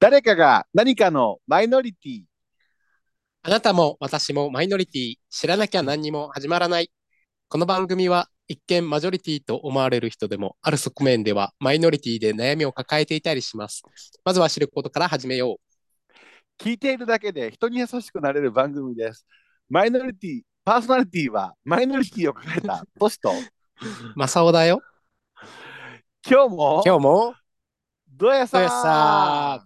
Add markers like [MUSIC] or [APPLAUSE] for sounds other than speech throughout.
誰かが何かのマイノリティ。あなたも私もマイノリティ、知らなきゃ何にも始まらない。この番組は一見マジョリティと思われる人でも、ある側面ではマイノリティで悩みを抱えていたりします。まずは知ることから始めよう。聞いているだけで人に優しくなれる番組です。マイノリティ、パーソナリティはマイノリティを抱えたトシと、マサオだよ。今日も、今日も、どやさどやさ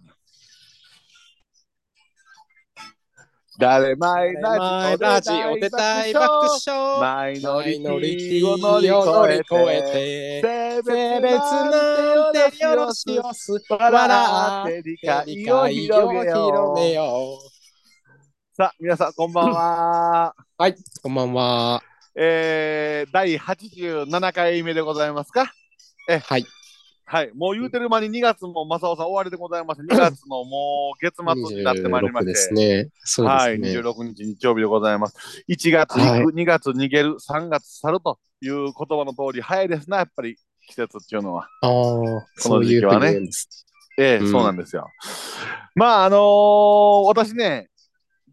誰マイマイラジラジオオでで大大爆笑。マイノリテマイノリティをを乗り越えて、性別なんてよろしおす。笑って理解を解広をげよ広めう。よう。さあ、皆さん、こんばんは。はい、こんばんは。えー、第87回目でござい。ますかえ。はい。はい、もう言うてる間に2月も正雄さん終わりでございます。2月のもう月末になってまいりま26でして。すね。そうはい、ですね。26日日曜日でございます。1月行く、はい2月逃げる、3月去るという言葉の通り、早いですな、やっぱり季節っていうのは。ああ、そういうふうに言うんです。ええうんそうなんですよ。まあ、あのー私ね、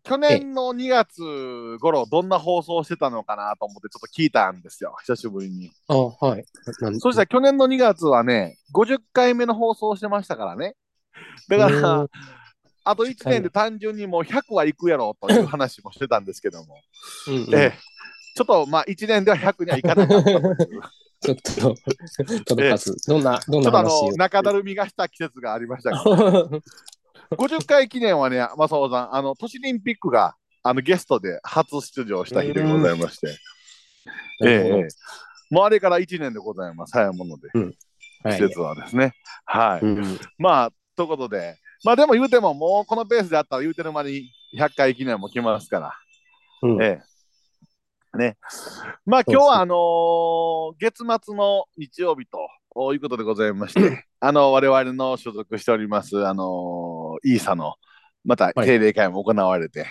去年の2月頃、どんな放送をしてたのかなと思って、ちょっと聞いたんですよ、久しぶりに。あはい。そしたら去年の2月はね、50回目の放送をしてましたからね。だから、うんあと1年で単純にもう100はいくやろうという話もしてたんですけども、うんうんええ、ちょっとまあ1年では100にはいかなかった。[LAUGHS] ちょっと、届かず。どんな、どんちょっとあの。中だるみがした季節がありましたけど、[LAUGHS] 50回記念はね、正雄さん、あの都市オリンピックがあのゲストで初出場した日でございまして、ええ。ええもうあれから1年でございます、早いもので、はい。季節はですね。はい。うん。まあ、ということで、まあでも言うても、もうこのペースであったら言うてる間に100回記念も来ますから、うん。ええ。ね。まあ今日はあのー月末の日曜日ということでございまして、[LAUGHS] あの、我々の所属しております、あのーイーサの、またはい。定例会も行われて、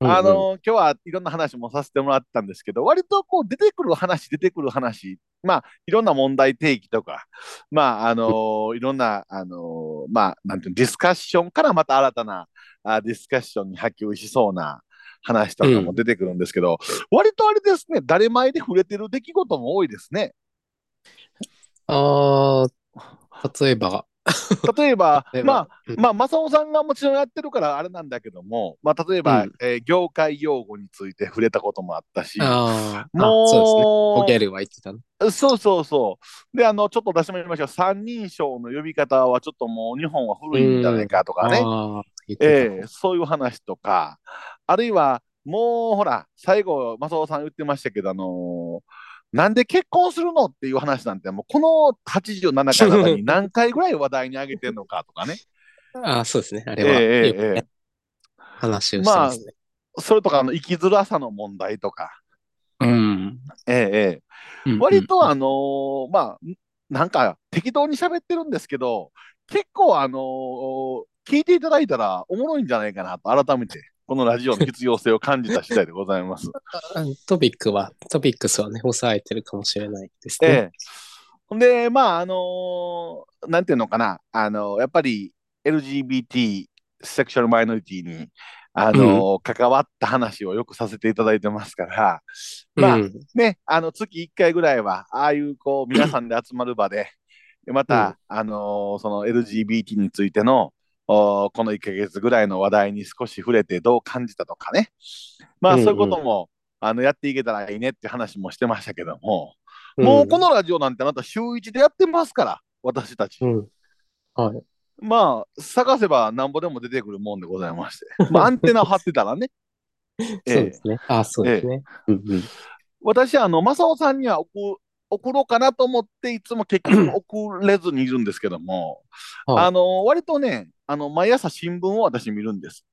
あのー今日はいろんな話もさせてもらったんですけど、割とこう出てくる話、出てくる話、まあいろんな問題提起とか、まああのー [LAUGHS] いろんな、あのーまあなんていうのディスカッションからまた新たなあディスカッションに波及しそうな話とかも出てくるんですけど、割とあれですね、誰前で触れてる出来事も多いですね。ああ、例えば、[LAUGHS] 例えばまあ、うんまあ、正雄さんがもちろんやってるからあれなんだけども、まあ、例えば、うんえー業界用語について触れたこともあったし、あもうそうですね。ボゲルは言ってたの？そうそうそう。で、あの、ちょっと出してもらいましょう。三人称の呼び方はちょっともう日本は古いんじゃないかとかね。ええそういう話とか、あるいは、もうほら、最後、正雄さん言ってましたけど、あのーなんで結婚するのっていう話なんて、もうこの87回の中に何回ぐらい話題に上げてるのかとかね。た。[LAUGHS] ああ、そうですね。あれは、ええ話をしてますね。それとか、あの生きづらさの問題とか、うん。ええええうん割と、あのーまあ、なんか適当に喋ってるんですけど、結構、あのー聞いていただいたらおもろいんじゃないかなと、改めて、このラジオの必要性を感じた次第でございます。[LAUGHS] うんトピックは、トピックスはね、抑えてるかもしれないですね。ええ。で、まあ、あのーなんていうのかな、あのーやっぱり LGBT、セクシャルマイノリティに、あのー関わった話をよくさせていただいてますから、まあ、うんね、あの月1回ぐらいは、ああいうこう皆さんで集まる場で、でまた、あのーその LGBT についてのおこの1ヶ月ぐらいの話題に少し触れてどう感じたとかね、まあうんうんそういうことも、あのやっていけたらいいねって話もしてましたけども、もうこのラジオなんてあなた週1でやってますから、私たち。うん。はい。まあ、探せばなんぼでも出てくるもんでございまして、まあアンテナを張ってたらね、[LAUGHS] そうですね。ああ、そうですね。うんうん。私、あの、正雄さんには送送ろうかなと思って、いつも結局 [CLEARS THROAT] 送れずにいるんですけども、はいあの、割とね、あの、毎朝新聞を私見るんです。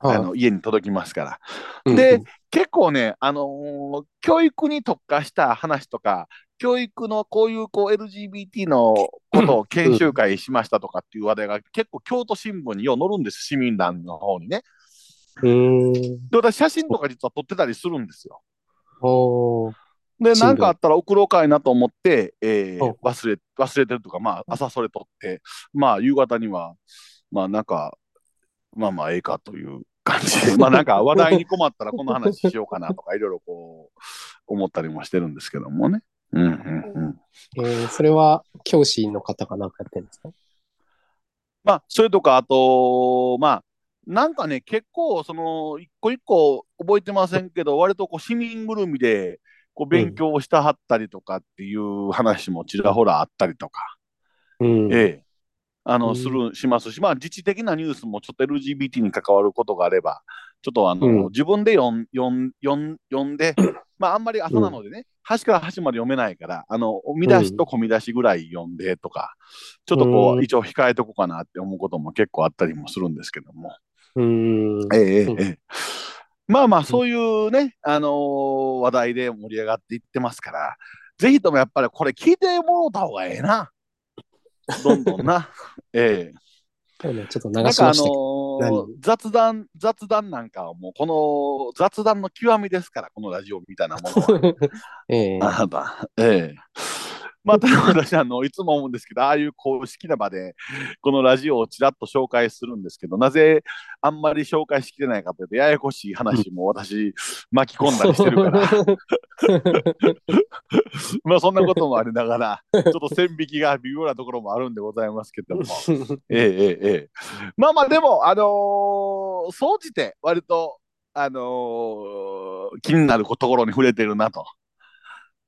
はいあの、家に届きますから。うんで、結構ね、あのー教育に特化した話とか、教育のこういうこう LGBT のことを研修会しましたとかっていう話題が結構京都新聞によう載るんです、市民団の方にね。で、私写真とか実は撮ってたりするんですよ。で、新聞なんかあったら送ろうかいなと思って、えーうん忘れ、忘れてるとか、まあ、朝それ撮って、まあ、夕方には、まあなんか、まあまあええかという感じで、[LAUGHS] まあなんか話題に困ったらこの話しようかなとかいろいろこう思ったりもしてるんですけどもね。うんうんうん。えーそれは教師の方がなんかやってるんですか？まあそれとかあと、まあなんかね、結構その一個一個覚えてませんけど、割とこう市民ぐるみでこう勉強したはったりとかっていう話もちらほらあったりとか。うん。ええ、あの、うんする、しますし、まあ、自治的なニュースもちょっと LGBT に関わることがあれば、ちょっとあの、うん自分で読ん読んで、[CLEARS THROAT] まあ、あんまり朝なのでね、端から端まで読めないから、あの、見出しと込み出しぐらい読んでとか、ちょっとこう、うん一応控えとこうかなって思うことも結構あったりもするんですけども。うん。え。まあまあ、そういうね、あのー話題で盛り上がっていってますから、ぜひともやっぱりこれ聞いてもらった方がええな。どんどんな。[LAUGHS] ええ。そうね、ちょっと流なんかあの。ー何雑談、雑談なんかはもうこの雑談の極みですから、このラジオみたいなものは。[LAUGHS] ええあなた、ええ。まあ、ただ私あの、いつも思うんですけど、ああいう公式な場で、このラジオをちらっと紹介するんですけど、なぜあんまり紹介しきれないかというと、ややこしい話も私、巻き込んだりしてるから、[LAUGHS] まあそんなこともありながら、ちょっと線引きが微妙なところもあるんでございますけども、[LAUGHS] ええええええ。まあまあでも、あのー総じて割と、あのー気になるところに触れてるなと、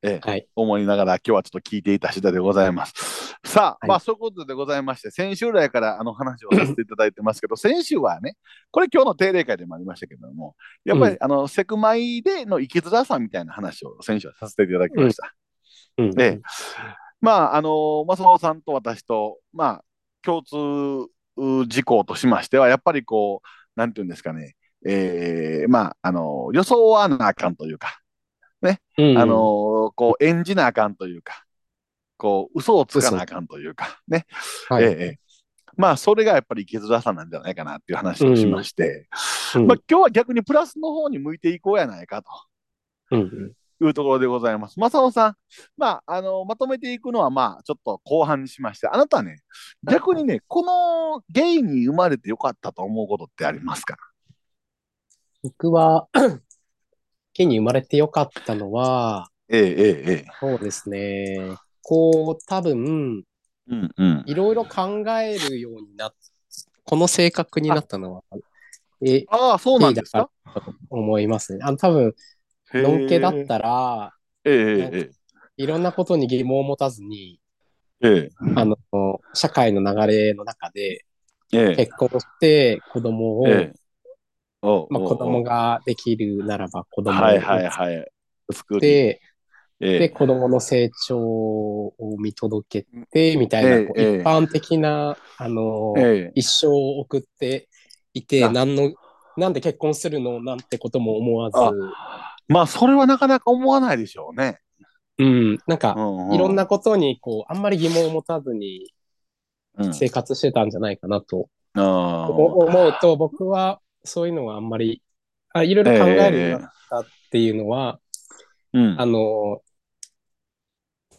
ええはい。思いながら今日はちょっと聞いていた次第でございます。さあ、はいまあそういうことでございまして、先週来からあの話をさせていただいてますけど、先週はね、これ今日の定例会でもありましたけども、やっぱり、うんあの、セクマイでの生きづらさみたいな話を先週はさせていただきました。うんええまあ、あの、正雄さんと私と、まあ、共通事項としましては、やっぱりこう、なんていうんですかね、えー、まあ、あの、予想はなあかんというか、うん。あの、こう、演じなあかんというか、こう、嘘をつかなあかんというか、ね、はい。ええええ。まあ、それがやっぱり生きづらさなんじゃないかなっていう話をしまして、うん。まあ、今日は逆にプラスの方に向いていこうやないかと。うんいうところでございます。正雄さん、まあ、あの、まとめていくのは、まあ、ちょっと後半にしまして、あなたね、逆にね、このゲイに生まれてよかったと思うことってありますか？僕は、家に生まれてよかったのは、ええ、ええ、ええ。そうですね。こう、多分、うん、うん。いろいろ考えるようになっ、この性格になったのは、え、ああ、そうなんですか？と思いますね。あの、多分、のんけだったら、ええ、えいろんなことに疑問を持たずに、え、ええ、あの、社会の流れの中でええ、結婚して子供を、ええ。まあ、子供ができるならば子供をはいはいはい。作り。で、えで、子供の成長を見届けて、みたいな、ええ。ええ一般的な、あの、ええ、一生を送っていて、あ。なんの、なんで結婚するのなんてことも思わず、あまあ、それはなかなか思わないでしょうね。うん、なんか、うんういろんなことに、こう、あんまり疑問を持たずにうん。生活してたんじゃないかなとああお思うと、僕はそういうのはあんまり、あいろいろ考えるようになったっていうのは、うんあの、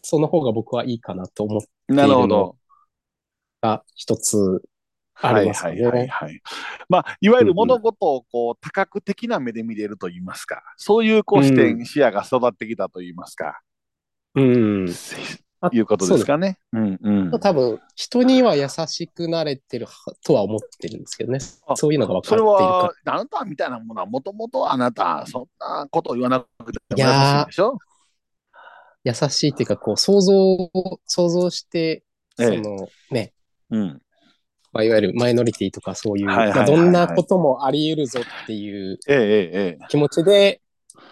その方が僕はいいかなと思っなるほど。た一つあはいはりますかね。いはいはい。まあ、いわゆる物事をこう多角的な目で見れると言いますか、そういうこう視う点、視野が育ってきたと言いますか、うん。あいうことですかね。うんうん。多分、人には優しくなれてるはとは思ってるんですけどね。あそういうのが分かっているかは、あなたみたいなものは、もともとあなた、そんなことを言わなくても優しいでしょ？ら、優しいっていうか、こう、想像、想像して、ええその、ね、うん。まあ、いわゆるマイノリティとかそういう、どんなこともあり得るぞっていうえええええ気持ちで、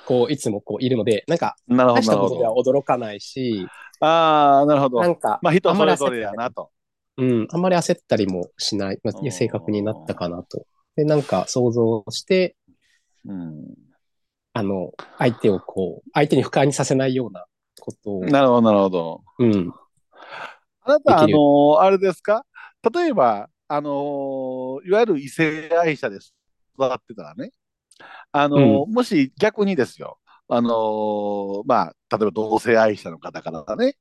こう、いつもこういるので、なんか、え。なるほど、大したことではど。驚かないし、ああ、なるほどな。んか、まあ、人それぞれやなと。うん、あんまり焦ったりもしない、まあ、性格になったかなと。で、なんか想像して、うん。あの、相手をこう、相手に不快にさせないようなことを、なるほど、なるほど。うん、あなた、あのあれですか？例えば、あのいわゆる異性愛者です。育ってたらね。あのもし逆にですよ。あのまあ、例えば同性愛者の方からね、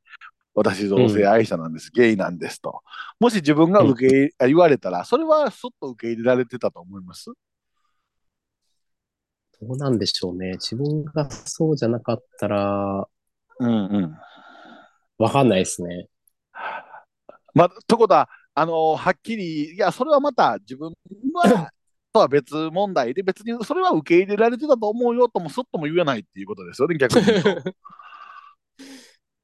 私同性愛者なんです、ゲイなんですと。もし自分が受け入れ、あ言われたら、それはすっと受け入れられてたと思います？どうなんでしょうね。自分がそうじゃなかったら、うんうん。わかんないですね。まあ、ということは、あのはっきり、いや、それはまた自分は、とは別問題で、別にそれは受け入れられてたと思うよとも、そっとも言えないっていうことですよね、逆に。[LAUGHS]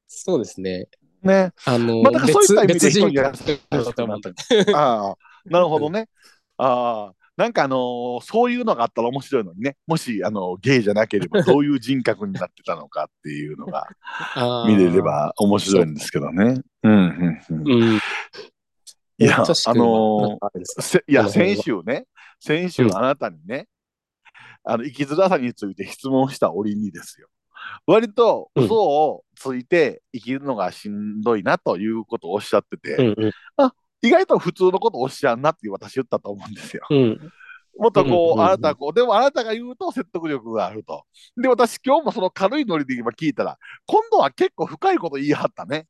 そうですね。ね。あの、まあだからそういった意味で別人人が格だと思った。[LAUGHS] ああ、なるほどね。ああ、なんかあのーそういうのがあったら面白いのにね。もし、あのゲイじゃなければ、どういう人格になってたのかっていうのが見れれ。ば面白いんですけどね。うん、うん、うん。うん。いや、あのーせいや、先週ね、先週うんあなたにね、あの、生きづらさについて質問した折にですよ。割とうん嘘をついて生きるのがしんどいなということをおっしゃってて、うんうん意外と普通のことをおっしゃんなって私言ったと思うんですよ。うん。もっとこう、うんうんうんあなたはこう、でもあなたが言うと説得力があると。で、私今日もその軽いノリで今聞いたら、今度は結構深いこと言い張ったね。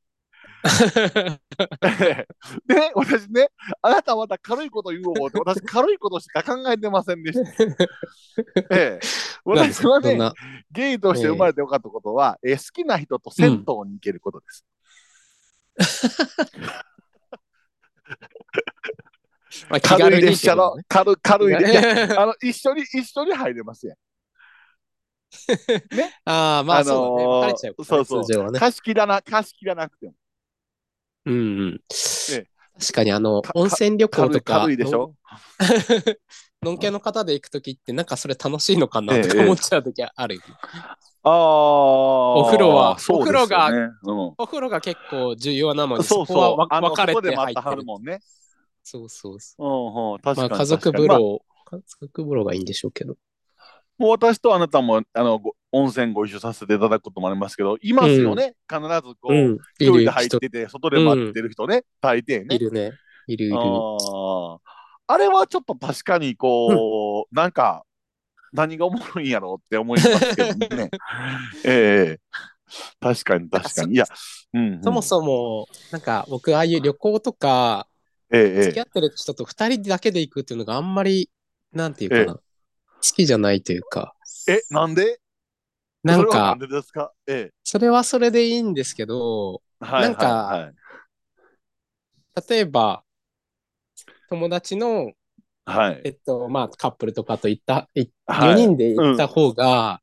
で [LAUGHS] ね、私ね、あなたはまた軽いこと言う思うて、私軽いことしか考えてませんでした。[LAUGHS] ええ、私はね。ゲイとして生まれてよかったことは、え好きな人と銭湯に行けることです。[LAUGHS] まあ気軽い列車の、軽軽いで、いやねあの一緒に、一緒に入れますやん。ああ、まあそうだね。そうそう。貸し切らな、貸し切らなくても。うんうん。え確かにあのか、温泉旅行とか、軽いでしょ？[LAUGHS] のんけの方で行くときって、なんかそれ楽しいのかなええとか思っちゃうときはある。ああ。お風呂はお風うんお風呂が結構重要なのに、そうそう。あの分かれてて入ってる。もんね。そうそうそうんうん。う。確かに。まあ家族風呂、家族風呂がいいんでしょうけど。もう私とあなたもあのご温泉ご一緒させていただくこともありますけど、いますよね。必ずこう、うん。一人で入ってて、外で待ってる人ね、大抵ね。いるね。いるいる。あれはちょっと確かにこう、なんか、何がおもろいんやろうって思いますけどね。[LAUGHS] ええ確かに確かに。いや、うん、うん。そもそも、なんか僕、ああいう旅行とか、えええ付き合ってる人と二人だけで行くっていうのがあんまり、なんていうかな、好きじゃないというか、え、え、なんで？なんかそれはそれでいいんですけど。なんか例えば、友達の、はい。えっと、まあ、カップルとかと行った、いはい4人で行った方が、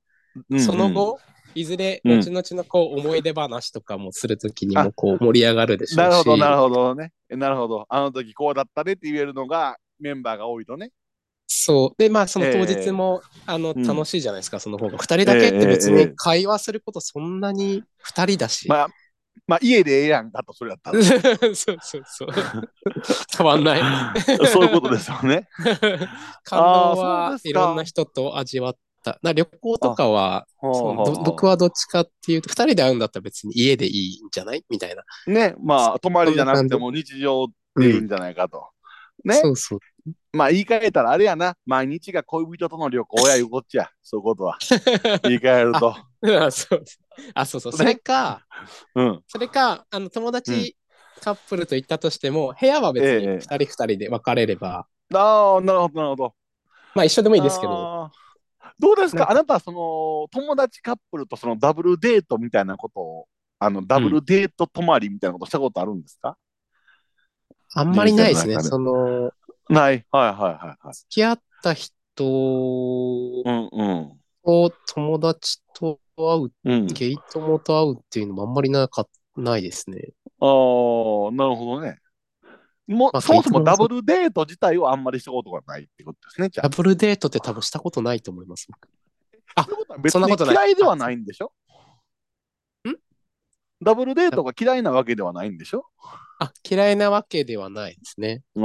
うんその後、いずれ、うん後々のこう思い出話とかもするときにあもこう盛り上がるでしょうし。なるほど、なるほどね。なるほど。あの時こうだったねって言えるのがメンバーが多いとね。そう。で、まあ、その当ええ日も、あの、うん楽しいじゃないですか、その方が。二人だけって別ええええに会話することそんなに二人だし。まあ、まあ、家でええやんかと、それやったら。[LAUGHS] そうそうそう。[LAUGHS] 変わんない。[LAUGHS] そういうことですよね。感動はいろんな人と味わった。な旅行とかは、僕はどっちかっていうと、二人で会うんだったら別に家でいいんじゃない？みたいな。ね、まあ、泊まりじゃなくても日常でいいんじゃないかと。ねそうそう。まあ、言い換えたらあれやな。毎日が恋人との旅行やいうこっちや。そういうことは。言い換えると。[LAUGHS] あそうあ、そうそう。ねそれか、うん。それか、あの友達、カップルと行ったとしても、部屋は別にええ二人二人で分かれれば、ああ、なるほど、なるほど。まあ一緒でもいいですけど。どうですか？あなた、その、友達カップルとそのダブルデートみたいなことを、あの、ダブルデート泊まりみたいなことしたことあるんですか、あんまりないですね。その、ない。はいはいはいはい。付き合った人うんうん。と友達と会う、うん。ゲイ友と会うっていうのもあんまりなかないですね。ああ、なるほどね。もう、まあそもそもダブルデート自体をあんまりしたことがないってことですね。ダブルデートって多分したことないと思います。僕あそんなことない嫌いではないんでしょ？ん？ダブルデートが嫌いなわけではないんでしょ？あ、嫌いなわけではないですね。ああ、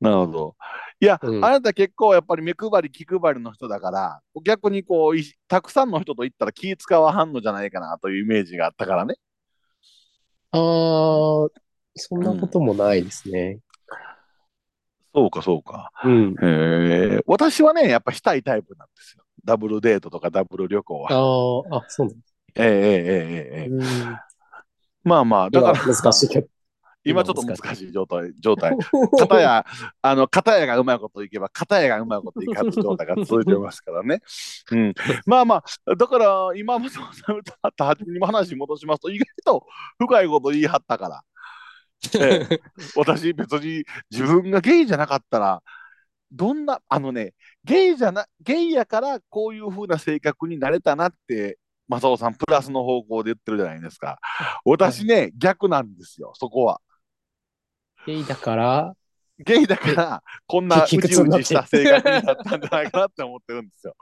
なるほど。いや、うんあなた結構やっぱり目配り気配りの人だから、逆にこう、いたくさんの人と行ったら気使わはんのじゃないかなというイメージがあったからね。あー、そんなこともないですね。そうか、そうか。うん。へえ。私はね、やっぱしたいタイプなんですよ。ダブルデートとかダブル旅行あは。ー、あ、そうなんです。ええええええええうんまあまあ、だから、難しいけど。[LAUGHS] 今ちょっと難しい状態、状態。片や、[LAUGHS] あの、片やがうまいこといけば、片やがうまいこといかず状態が続いてますからね。うん。まあまあ、だから、今まで歌った初めに話戻しますと、意外と深いこと言い張ったから。ええ [LAUGHS] 私、別に自分がゲイじゃなかったら、どんな、あのね、ゲイじゃな、ゲイやからこういう風な性格になれたなって、正雄さん、プラスの方向で言ってるじゃないですか。私ね、逆なんですよ、そこは。ゲイだから、ゲイだから、こんなうじうじした性格になったんじゃないかなって思ってるんですよ。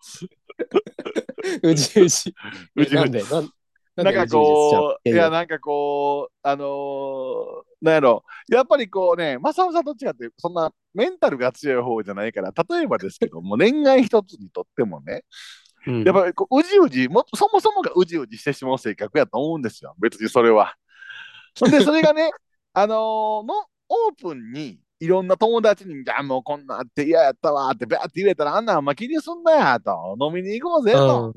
うじうじ。うじうじなんで？なんなんかこう、いや、なんかこう、あのーなんやろ、やっぱりこうね、正雄さんと違って、そんなメンタルが強い方じゃないから、例えばですけども、恋愛一つにとってもね、うん。やっぱりこううじうじも、そもそもがうじうじしてしまう性格やと思うんですよ、別にそれは。で、[LAUGHS] それがね、あのーの、オープンに、いろんな友達に、じゃあもうこんなって嫌やったわって、バーって言えたら、あんなんあんま気にすんなやと、飲みに行こうぜと、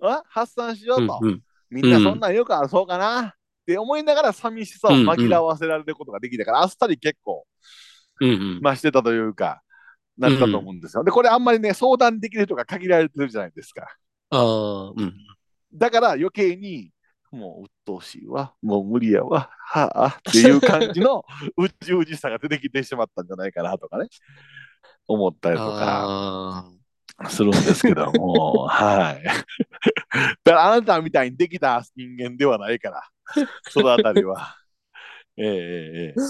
あ発散しようと、うんうん。みんなそんなんよくあるそうかな。って思いながら寂しさを紛らわせられることができたから、あっさり結構、うんうん。まあしてたというか、なったと思うんですよ。で、これあんまりね、相談できる人が限られてるじゃないですか。ああ、うん。だから余計に、もう鬱陶しいわ、もう無理やわ、はあっていう感じの [LAUGHS] うじうじさが出てきてしまったんじゃないかなとかね、思ったりとかあするんですけども、[LAUGHS] はい。だからあなたみたいにできた人間ではないから、そのあたりは。[LAUGHS] ええええ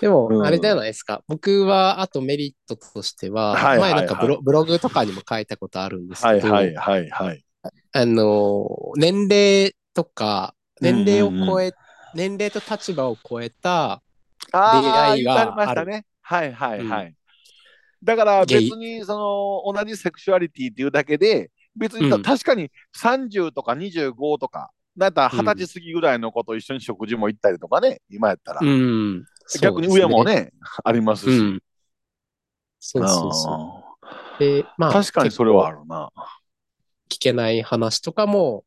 でも、うんあれじゃないですか？僕は、あとメリットとしては、はいはいはい前なんかブロブログとかにも書いたことあるんですけど、はいはいはいはい。あの、年齢とか、年齢をうんうん超え、年齢と立場を超えた、あ出あ、会いがありましたね。はいはいはい。だから別にその同じセクシュアリティっていうだけで、別にたうん確かに30とか25とか、なんやったら二十歳過ぎぐらいの子と一緒に食事も行ったりとかね、今やったら。うん。逆に上もね、ありますし。うん。そうそうそう。で、まあ、確かにそれはあるな。聞けない話とかも、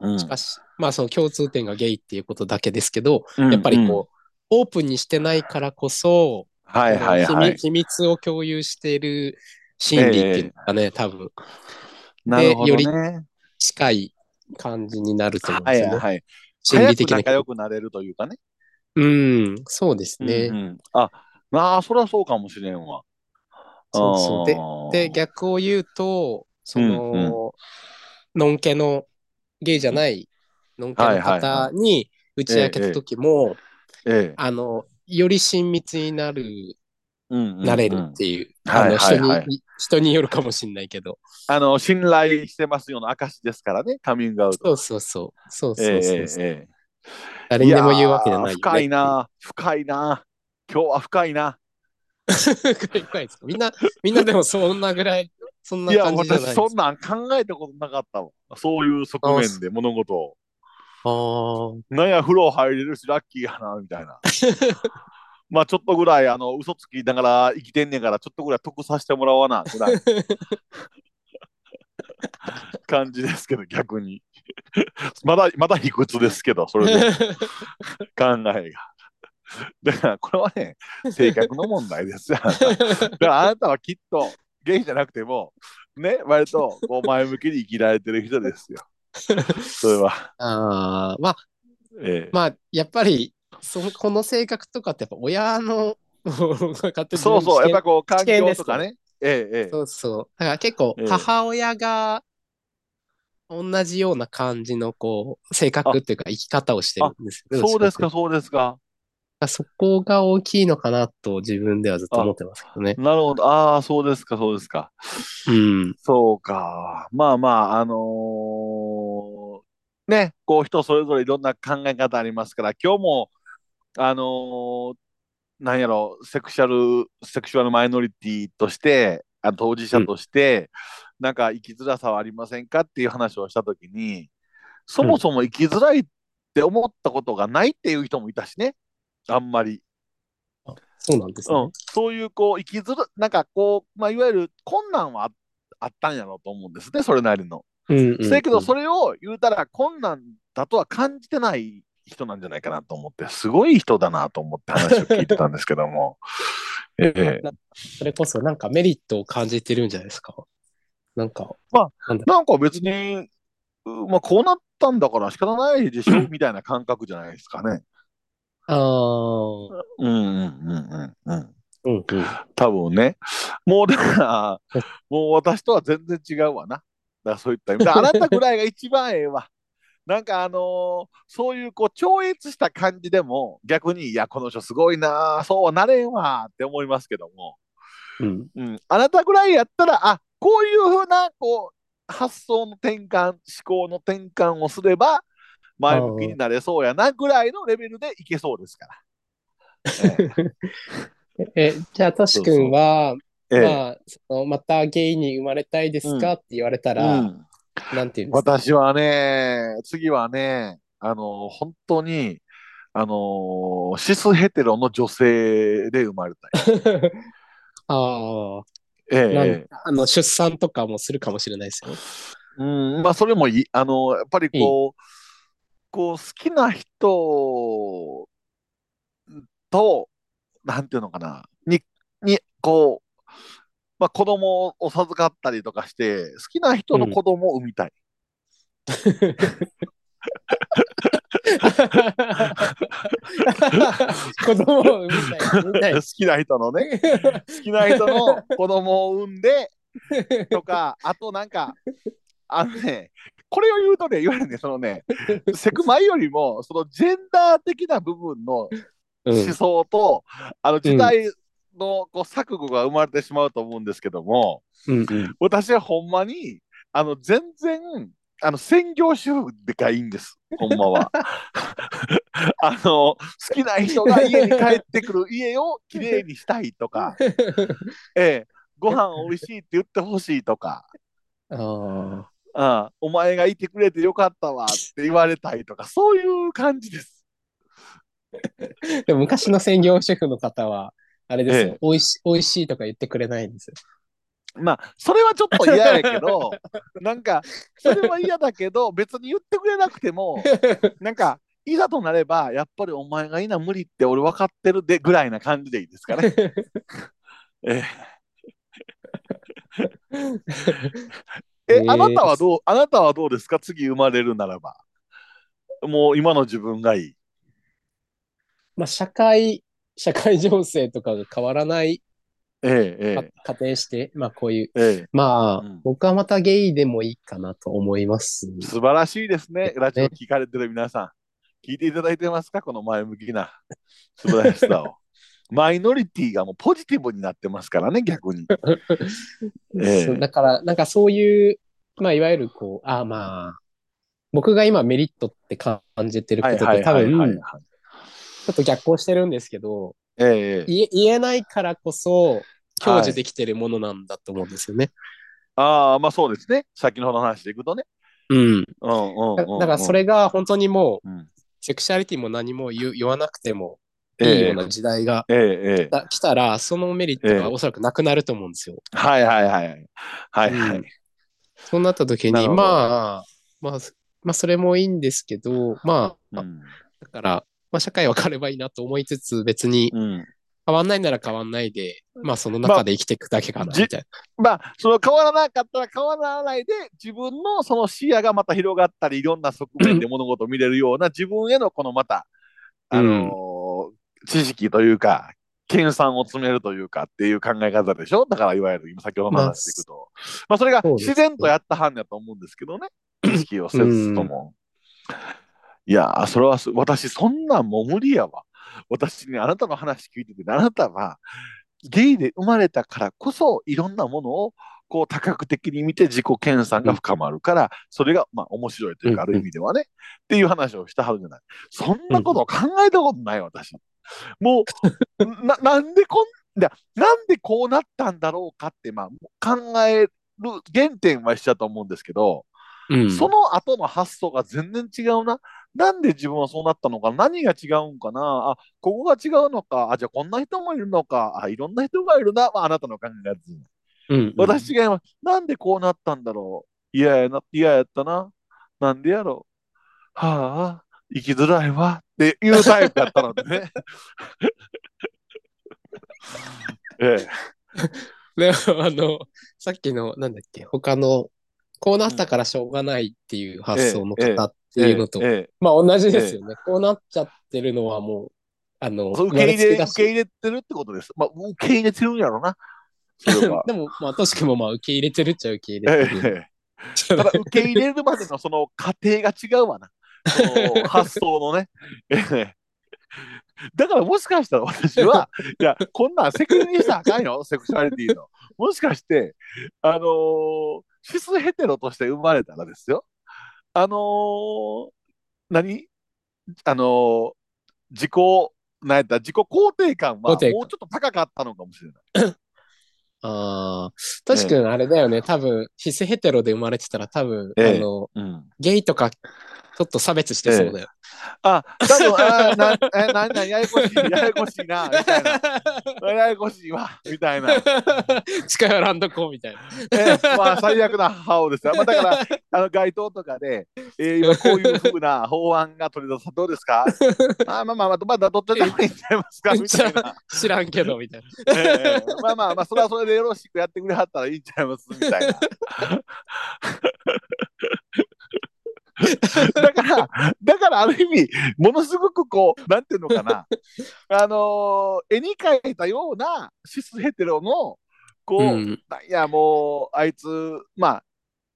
うんしかし、まあその共通点がゲイっていうことだけですけど、うんやっぱりうんこう、オープンにしてないからこそ、はいはい秘密はい。秘密を共有している心理っていうかね、多分なるほどよね。近い感じになると思うんはですよね。いはい。心理的な仲。良くなれるというかね。うん、そうですね。うんうん。あ、なあ、そりゃそうかもしれんわ。そうそう。あー。で、逆を言うと、その、うんうのんけの、ゲイじゃない、のんけの方に打ち明けた時も、ええ。あの、より親密になる、うんうんうん。なれるっていう、はいあのはい。はい人に、よるかもしれないけど、あの、信頼してますよの証ですからね、カミングアウト。そうそうそう、そうえそうそう、えええ誰にでも言うわけじゃない深いな、深いな。今日は深いな。深い深いですか？みんな、みんなでもそんなぐらい、そんないや、感じじゃない私そんなん考えたことなかったわ。そういう側面で物事を。ああ、なんや、風呂入れるし、ラッキーやな、みたいな。[LAUGHS] まあ、ちょっとぐらい、あの、嘘つきながら生きてんねんから、ちょっとぐらい得させてもらわな、ぐらい。[LAUGHS] 感じですけど、逆に。[LAUGHS] まだ、まだ卑屈ですけど、それで [LAUGHS] 考えが。だから、これはね、性格の問題ですよ。だから、あなたはきっと、ゲイじゃなくても、ね、割とこう前向きに生きられてる人ですよ。それは。ああ、まあ、ええまあ、やっぱり、その、この性格とかってやっぱ親の、[LAUGHS] 勝手にそうそう、やっぱこう、環境とかね。ええええそうそう。だから結構ええ母親が同じような感じのこう性格っていうか生き方をしてるんですよね。そうですか、そうですか。そこが大きいのかなと自分ではずっと思ってますけどね。なるほど。ああ、そうですか、そうですか。うん。そうか。まあまあ、あのーね、こう人それぞれいろんな考え方ありますから、今日も、あのーなんやろ、セクシャル、セクシュアルマイノリティとして、あ当事者として、なんか生きづらさはありませんかっていう話をしたときに、そもそも生きづらいって思ったことがないっていう人もいたしね、あんまり。そうなんですね。うん、そういうこう生きづらなんかこう、まあ、いわゆる困難はああったんやろうと思うんですねそれなりの。うんうんうんせやけど、それを言うたら困難だとは感じてない人なんじゃないかなと思って、すごい人だなと思って話を聞いてたんですけども。[LAUGHS] ええそれこそなんかメリットを感じてるんじゃないですか。なんか、なんか別に、うまあ、こうなったんだから仕方ないでしょみたいな感覚じゃないですかね。ああ、うんうんうんうんうん。うんうん。多分ね。もうだから、[LAUGHS] もう私とは全然違うわな。だからそういった意味で、あなたぐらいが一番ええわ。なんかあのーそういうこう超越した感じでも逆に、いや、この人すごいな、そうはなれんわって思いますけども、うん。うん、あなたぐらいやったら、あこういうふうなこう発想の転換、思考の転換をすれば、前向きになれそうやなぐらいのレベルでいけそうですから。え、じゃあ、トシ君は、ええ。まあ、そのまたゲイに生まれたいですか？って言われたら、うん。なんていうんですか？私はね、次はね、あの、本当に、あの、シスヘテロの女性で生まれたい。[LAUGHS] あえあ、なんえあの、出産とかもするかもしれないですよ。うん、まあ、それもいい。あの、やっぱりこう、こう、好きな人と、なんていうのかな、に、に、こう、まあ、子供を授かったりとかして、好きな人の子供を産みたい。[LAUGHS] [LAUGHS] 子供を産みたい。好きな人のね、好きな人の子供を産んで、とか、あとなんか、あのね、これを言うとね、いわゆるね、そのね、セクマイよりも、そのジェンダー的な部分のうん思想と、あの時代のこう錯誤が生まれてしまうと思うんですけども、うんうん。私はほんまに、あの、全然、あの、専業主婦がいいんです、[LAUGHS] ほんまは。[LAUGHS] あの、好きな人が家に帰ってくる [LAUGHS] 家をきれいにしたいとか、ええ、ご飯美味しいって言ってほしいとか、ああお前がいてくれてよかったわって言われたいとか、そういう感じです。ーでも昔の専業主婦の方は、あれですよ、ええ。おいし、おいしいとか言ってくれないんですよ。まあ、それはちょっと嫌やけど、[LAUGHS] なんか、それは嫌だけど、別に言ってくれなくても、[LAUGHS] なんか、いざとなれば、やっぱりお前がいいな無理って俺分かってるでぐらいな感じでいいですかね。[LAUGHS] えええ、あなたはどう、あなたはどうですか？次生まれるならば。もう今の自分がいい。まあ、社会、社会情勢とかが変わらないええ、えかえ、仮定して、まあ、こういう、ええ。まあ、うん僕はまたゲイでもいいかなと思います。素晴らしいですね。ラジオ聞かれてる皆さん。聞いていただいてますか？この前向きな素晴らしさを。[LAUGHS] マイノリティがもうポジティブになってますからね、逆に。[LAUGHS] ええだから、なんかそういう、まあ、いわゆるこう、あまあ、僕が今メリットって感じてることって多分、はいちょっと逆行してるんですけど、ええ言え言えないからこそ、享受できてるものなんだと思うんですよね。ああ、まあそうですね。先の方の話でいくとね。うん。うんうんだうん、だからそれが本当にもう、うん、セクシャリティも何も言う言わなくてもいええいような時代が来たら、そのメリットがおそらくなくなると思うんですよ。はいはいはい。はいはい。うんそうなった時に、まあ、まあ、まあ、それもいいんですけど、まあ、うんだから、まあ、社会は変わればいいなと思いつつ、別にうん変わんないなら変わんないで、まあ、その中で生きていくだけかな、じみたいまあ、その変わらなかったら変わらないで、自分のその視野がまた広がったり、いろんな側面で物事を見れるような、自分へのこのまた、あのー知識というか、研鑽を詰めるというかっていう考え方でしょ？だから、いわゆる今先ほどの話でいくと。まあ、それがそうですね自然とやったはんやと思うんですけどね。意識をせずとも。いやー、それはす、私、そんなんもう無理やわ。私にあなたの話聞いてて、あなたはゲイで生まれたからこそ、いろんなものをこう多角的に見て自己研鑽が深まるから、それがまあ面白いというか、あうんる意味ではね、っていう話をしたはずじゃない。そんなことを考えたことない、私。もう、[LAUGHS] な、なんでこん、なんでこうなったんだろうかって、まあ、考える原点は一緒だと思うんですけど、な。うん。その後の発想が全然違うな。なんで自分はそうなったのか、何が違うんかな、あ、ここが違うのか、あ、じゃあこんな人もいるのか、あ、いろんな人がいるな、まあ、あなたの考えがず。うん、私違います。なんでこうなったんだろう？嫌やな、嫌やったな？なんでやろう？はあ、生きづらいわ？っていうタイプだったのでね。[LAUGHS] ええ。[LAUGHS] でも、あの、さっきの、なんだっけ、他の、こうなったからしょうがないっていう発想の方っていうのと、ええまあ同じですよね。こうなっちゃってるのはもう、あの、受け入れ、受け入れてるってことです。まあ、受け入れてるんやろな。それは。[LAUGHS] でも、まあ、としくもまあ受け入れてるっちゃ受け入えれてる。え。ただ、受け入れるまでのその過程が違うわな。発想のね。[LAUGHS] ええだからもしかしたら私は、[LAUGHS] いや、こんなん責任したらあかんよ、セクシュアリティの。もしかして、あのーシスヘテロとして生まれたらですよ。あのー何？あのー自己、なんやった？自己肯定感はもうちょっと高かったのかもしれない。[COUGHS] ああ、としくんあれだよね。多分、シスヘテロで生まれてたら多分、ええあの、うん。ゲイとか、ちょっと差別してそうだよ。あ、多分、あーな、[LAUGHS] え、な、な、ややこしい、ややこしいな、みたいな。ややこしいわ、みたいな。近寄らんとこみたいな。ええまあ、最悪な母をですよ。まあ、だから、あの街頭とかで、えー、今こういうふうな法案が取り出さどうですか？あまあまあまあ、まだどっちでもいいんちゃいますか？[LAUGHS] みたいな。知らんけど、みたいな。ええまあまあまあ、それはそれでよろしくやってくれはったらいいんちゃいます？みたいな。[LAUGHS] だから、だからある意味、ものすごくこう、なんていうのかな、あのー絵に描いたようなシスヘテロの、こう、うんいやもう、あいつ、まあ、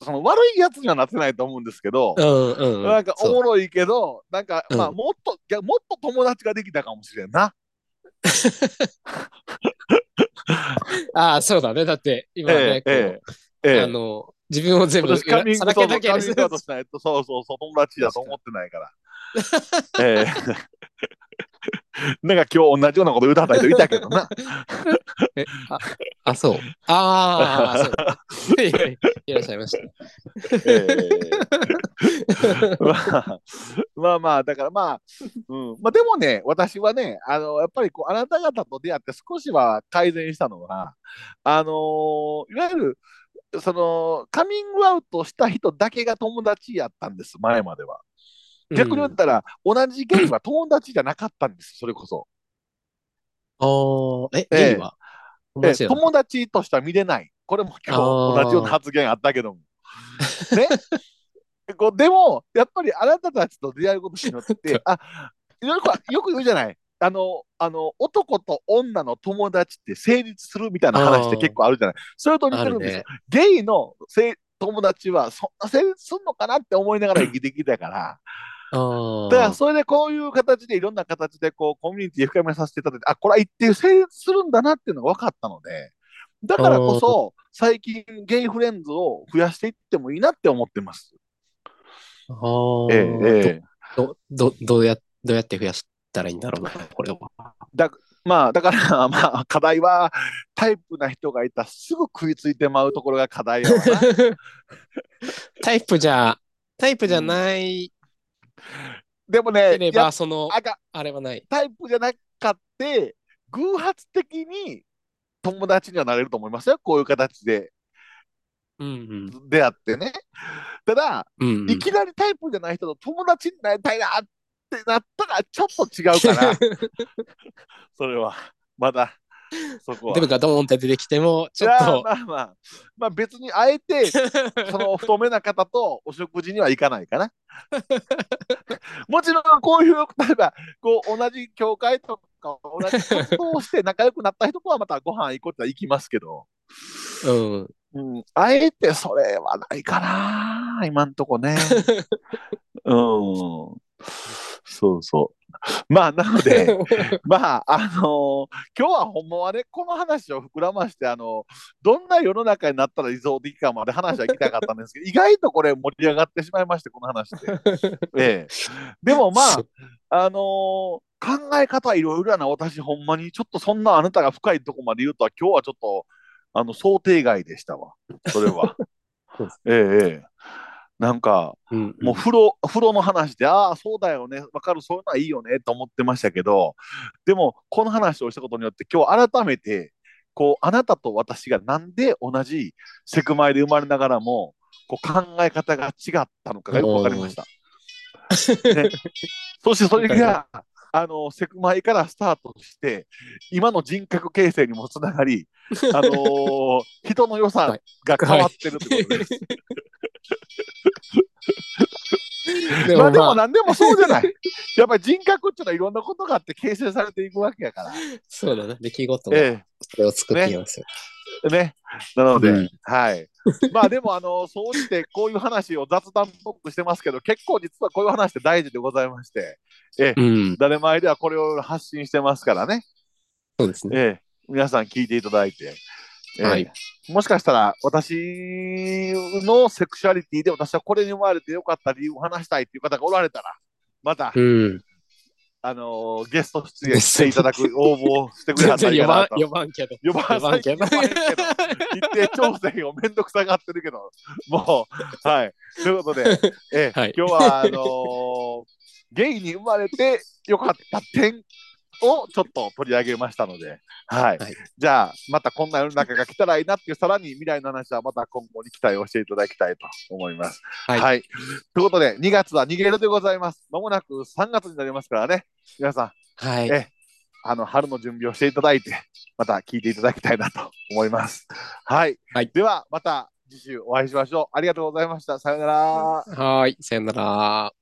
その悪いやつにはなってないと思うんですけど、うんうん。なんかおもろいけど、なんか、まあ、うんもっと、いやもっと友達ができたかもしれんな。[LAUGHS] ああ、そうだね。だって、今ね、こうええええあの、自分を全部、さらけだけにカミングアウトしないと、そうそうそう、友達だと思ってないから。ええ [LAUGHS] なんか今日同じようなこと言うた人いたけどな。[LAUGHS] えあ、あ、そう。ああ、そう。[LAUGHS] いらっしゃいました。ええまあ、まあまあ、だからまあ、うん、まあでもね、私はね、あの、やっぱりこう、あなた方と出会って少しは改善したのは、あのいわゆる、その、カミングアウトした人だけが友達やったんです、前までは。逆に言ったら、同じゲイは友達じゃなかったんです、それこそ。ああ、え、ええゲイは？友え達やな友達としては見れない。これも今日同じような発言あったけども。[LAUGHS] ね。こうでも、やっぱりあなたたちと出会うことによって、[LAUGHS] あよくよく言うじゃない。あの、あの、男と女の友達って成立するみたいな話って結構あるじゃない。それと似てるんですよ。ね。ゲイのせ友達はそんな成立するのかなって思いながら生きてきたから。あだからあ。それでこういう形でいろんな形でこうコミュニティ深めさせていただいて、あ、これは一定成立するんだなっていうのが分かったので、だからこそ最近ゲイフレンズを増やしていってもいいなって思ってます。ああ。ええええど、ど、どうや、どうやって増やしたらいいんだろうな、これは。まあだから [LAUGHS] まあ課題はタイプな人がいたらすぐ食いついてまうところが課題や。[LAUGHS] タイプじゃ、タイプじゃないでもねけれやば、その、あかあれはない。タイプじゃなかって偶発的に友達にはなれると思いますよ。こういう形でうん出会ってね。ただ、うん。うんうんいきなりタイプじゃない人と友達になりたいなってなったらちょっと違うかな。[LAUGHS] それは。まだ、そこは。デブがドーンって出てきても、ちょっと、まあまあ、まあ別にあえて、その太めな方とお食事には行かないかな。[LAUGHS] もちろんこういう、例えば、こう同じ教会とか同じ活動をして仲良くなった人とはまたご飯行こうって行きますけど、うん。うん、あえてそれはないかな、今んとこね。[LAUGHS] うん。そうそう。まあ、なので、[LAUGHS] まあ、あの今日はほんまはね、この話を膨らまして、あのどんな世の中になったら理想的かまで話は聞きたかったんですけど、[LAUGHS] 意外とこれ盛り上がってしまいまして、この話で。[LAUGHS] ええ、でもまあ、あの考え方はいろいろやな、私、ほんまに、ちょっとそんなあなたが深いとこまで言うとは、今日はちょっと、あの、想定外でしたわ、それは。ええ、ええ。なんか、うんもう風呂、風呂の話で、ああ、そうだよね、わかる、そういうのはいいよね。と思ってましたけど、でも、この話をしたことによって、今日改めて、こう、あなたと私がなんで同じセクマイで生まれながらも、こう考え方が違ったのかがよくわかりました。ね、[LAUGHS] そしてそれが、あの、セクマイからスタートして、今の人格形成にもつながり、あのー人の良さが変わってるってことです。でまあ [LAUGHS] でもまあ、何でもそうじゃない。[LAUGHS] やっぱり人格っていうのはいろんなことがあって形成されていくわけやから。そうだな。出来事がえそれを作っていますよ。え、ね。なので、うんはい。まあでも、あの、そうしてこういう話を雑談っぽくしてますけど、結構実はこういう話って大事でございまして、ええ、うん。誰前ではこれを発信してますからね。そうですね。ええ、皆さん聞いていただいて。ええはいもしかしたら私のセクシュアリティで私はこれに生まれてよかった理由を話したいっていう方がおられたら、また、うん。あのーゲスト出演していただく応募をしてくれたらいいかなと。呼ばんけど。呼ば呼ばんけど。呼ばんけど一定調整をめんどくさがってるけど、もう、[LAUGHS] はい。ということで、ええはい今日は、あのーゲイに生まれてよかった点をちょっと取り上げましたので、はい。はいじゃあ、またこんな世の中が来たらいいなっていう、さらに未来の話はまた今後に期待をしていただきたいと思います。はいということで、2月は逃げるでございます。まもなく3月になりますからね、皆さん、はい。えあの春の準備をしていただいて、また聞いていただきたいなと思います。はい。はいでは、また次週お会いしましょう。ありがとうございました。さようなら。はい。さよなら。